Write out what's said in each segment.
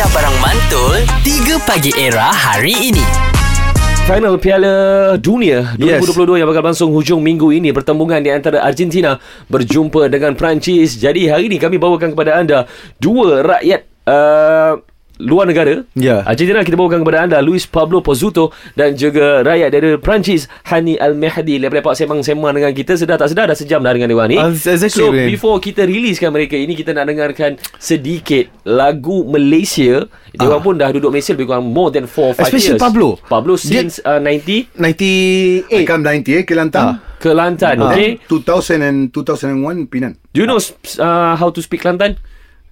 Aisyah Barang Mantul 3 Pagi Era hari ini Final Piala Dunia 2022 yes. yang bakal berlangsung hujung minggu ini pertembungan di antara Argentina berjumpa dengan Perancis. Jadi hari ini kami bawakan kepada anda dua rakyat uh, luar negara. Ya. Argentina kita bawakan kepada anda Luis Pablo Pozzuto dan juga rakyat dari Perancis Hani Al-Mehdi lepas-lepas semang-semang dengan kita sedar tak sedar dah sejam dah dengan dia ni. Ah, exactly, so man. before kita releasekan mereka ini kita nak dengarkan sedikit lagu Malaysia. Dia orang pun dah duduk Malaysia lebih kurang more than 4 5 Especially years. Pablo. Pablo Dia- since uh, 90 98 Camp 90 eh Kelantan Kelantan, Ah. okay? 2000 and 2001 Pinan Do you know uh, how to speak Kelantan?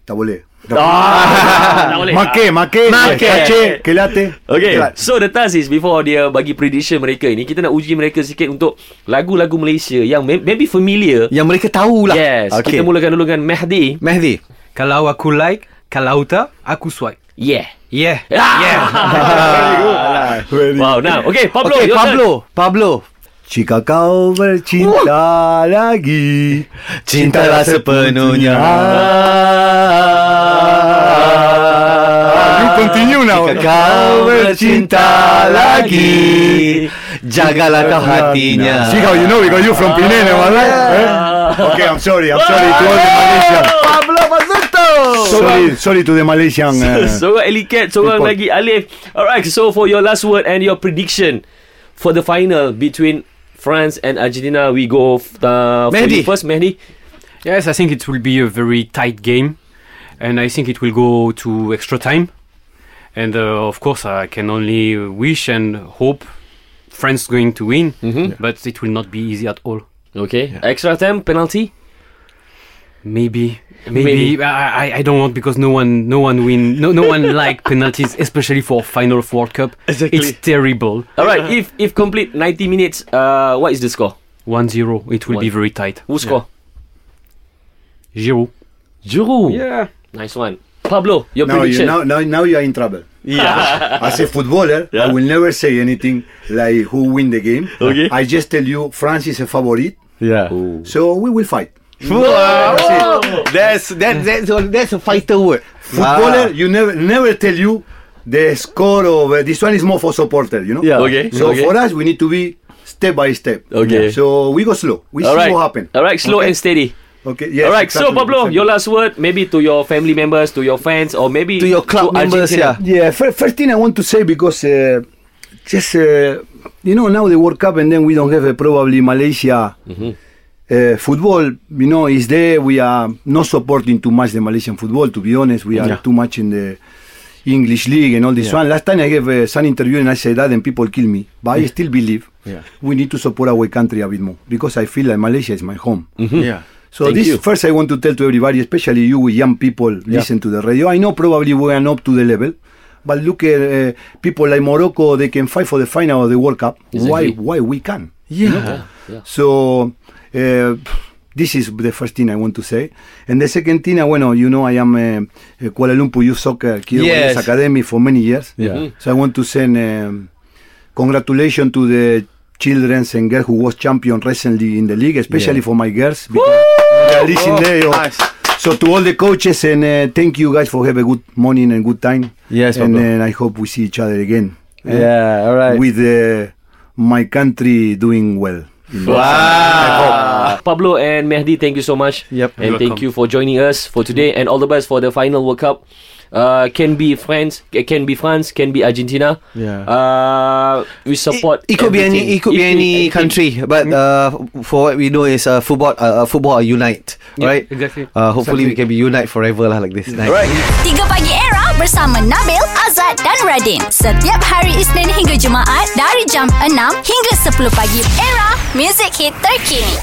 Tak boleh Ah, tak boleh. Make Make Make. Kace Kelate Okay, so the task is before dia bagi prediction mereka ini, kita nak uji mereka sikit untuk lagu-lagu Malaysia yang may- maybe familiar. Yang mereka tahulah Yes, okay. kita mulakan dulu dengan Mehdi. Mehdi Kalau aku like, kalau tak, aku swipe. Yeah. Yeah. Yeah. wow, now. Okay, Pablo. Okay your turn. Pablo Pablo Jika kau bercinta lagi Cintalah sepenuhnya Jika kau bercinta lagi Jagalah kau hatinya See how you know Because you from Penang am I? Eh? Okay I'm sorry I'm sorry to all the Malaysian Pablo Mazzuto Sorry Sorry to the Malaysian uh, Seorang Elicat, seorang People. lagi Alif. Alright, so for your last word and your prediction for the final between France and Argentina, we go uh, Mehdi. first, Mehdi. Yes, I think it will be a very tight game. And I think it will go to extra time. And uh, of course, I can only wish and hope France going to win. Mhm. But it will not be easy at all. Okay, extra time penalty. Maybe. Maybe. Maybe, I, I I don't want because no one no one win no no one like penalties especially for final of World Cup. Exactly. It's terrible. Alright, if if complete 90 minutes, uh, what is the score? 1-0. It will be very tight. Who score? Giroud. Giroud. Yeah. Nice one. Pablo, your now, you, prediction. now, now, now you are in trouble yeah. As a footballer, Yeah. I will never say anything like who win the game. Okay. I just tell you France is a favorite, Yeah so we will fight. Wow. That's that, that's a, that's a fighter word. Footballer, you never never tell you the score of uh, this one is more for supporter, you know. Yeah. Okay. So okay. for us, we need to be step by step. Okay. So we go slow. We Alright. see what happen. Alright, slow Okay. and steady. Okay. Yes. Alright, so Pablo, exactly. your last word, maybe to your family members, to your fans, or maybe To your club members, Argentina. Yeah. First, first thing I want to say because uh, just uh, you know now the World Cup and then we don't have uh, probably Malaysia. Uh, football, you know, is there. We are not supporting too much the Malaysian football. To be honest, we are Yeah. too much in the English league and all this one. Last time I gave uh, some interview and I said that, and people kill me. But I still believe Yeah. we need to support our country a bit more because I feel like Malaysia is my home. Yeah. So Thank this you. first I want to tell to everybody, especially you young people, listen to the radio. I know probably we are not up to the level, but look at uh, people like Morocco. They can fight for the final of the World Cup. Why? Why we can? Yeah. So uh, this is the first thing I want to say, and the second thing, uh, bueno, you know, I am uh, uh, Kuala Lumpur Youth Soccer Kid Yes. Academy for many years. Yeah. So I want to send um, congratulations to the children and girls who was champion recently in the league, especially for my girls. Because they are oh. nice. So to all the coaches and uh, thank you guys for have a good morning and good time. Yes, and Pablo. then I hope we see each other again. eh, Yeah, all right. With uh, my country doing well. wow. Pablo and Mehdi, thank you so much. Yep. And You're thank welcome. you for joining us for today and all the best for the final World Cup. Uh, can be France, can be France, can be Argentina. Yeah. Uh, we support. It, it could be any. everything. It could be If- any anything. country, but uh, for what we know is uh, football. Uh, football unite, Yeah, right? exactly. Uh, hopefully we can be unite forever lah like this. Nice. Alright. 3 Pagi Era bersama Nabil, Azad dan Radin. Setiap hari Isnin hingga Jumaat dari jam 6 hingga 10 pagi. Era, music hit terkini.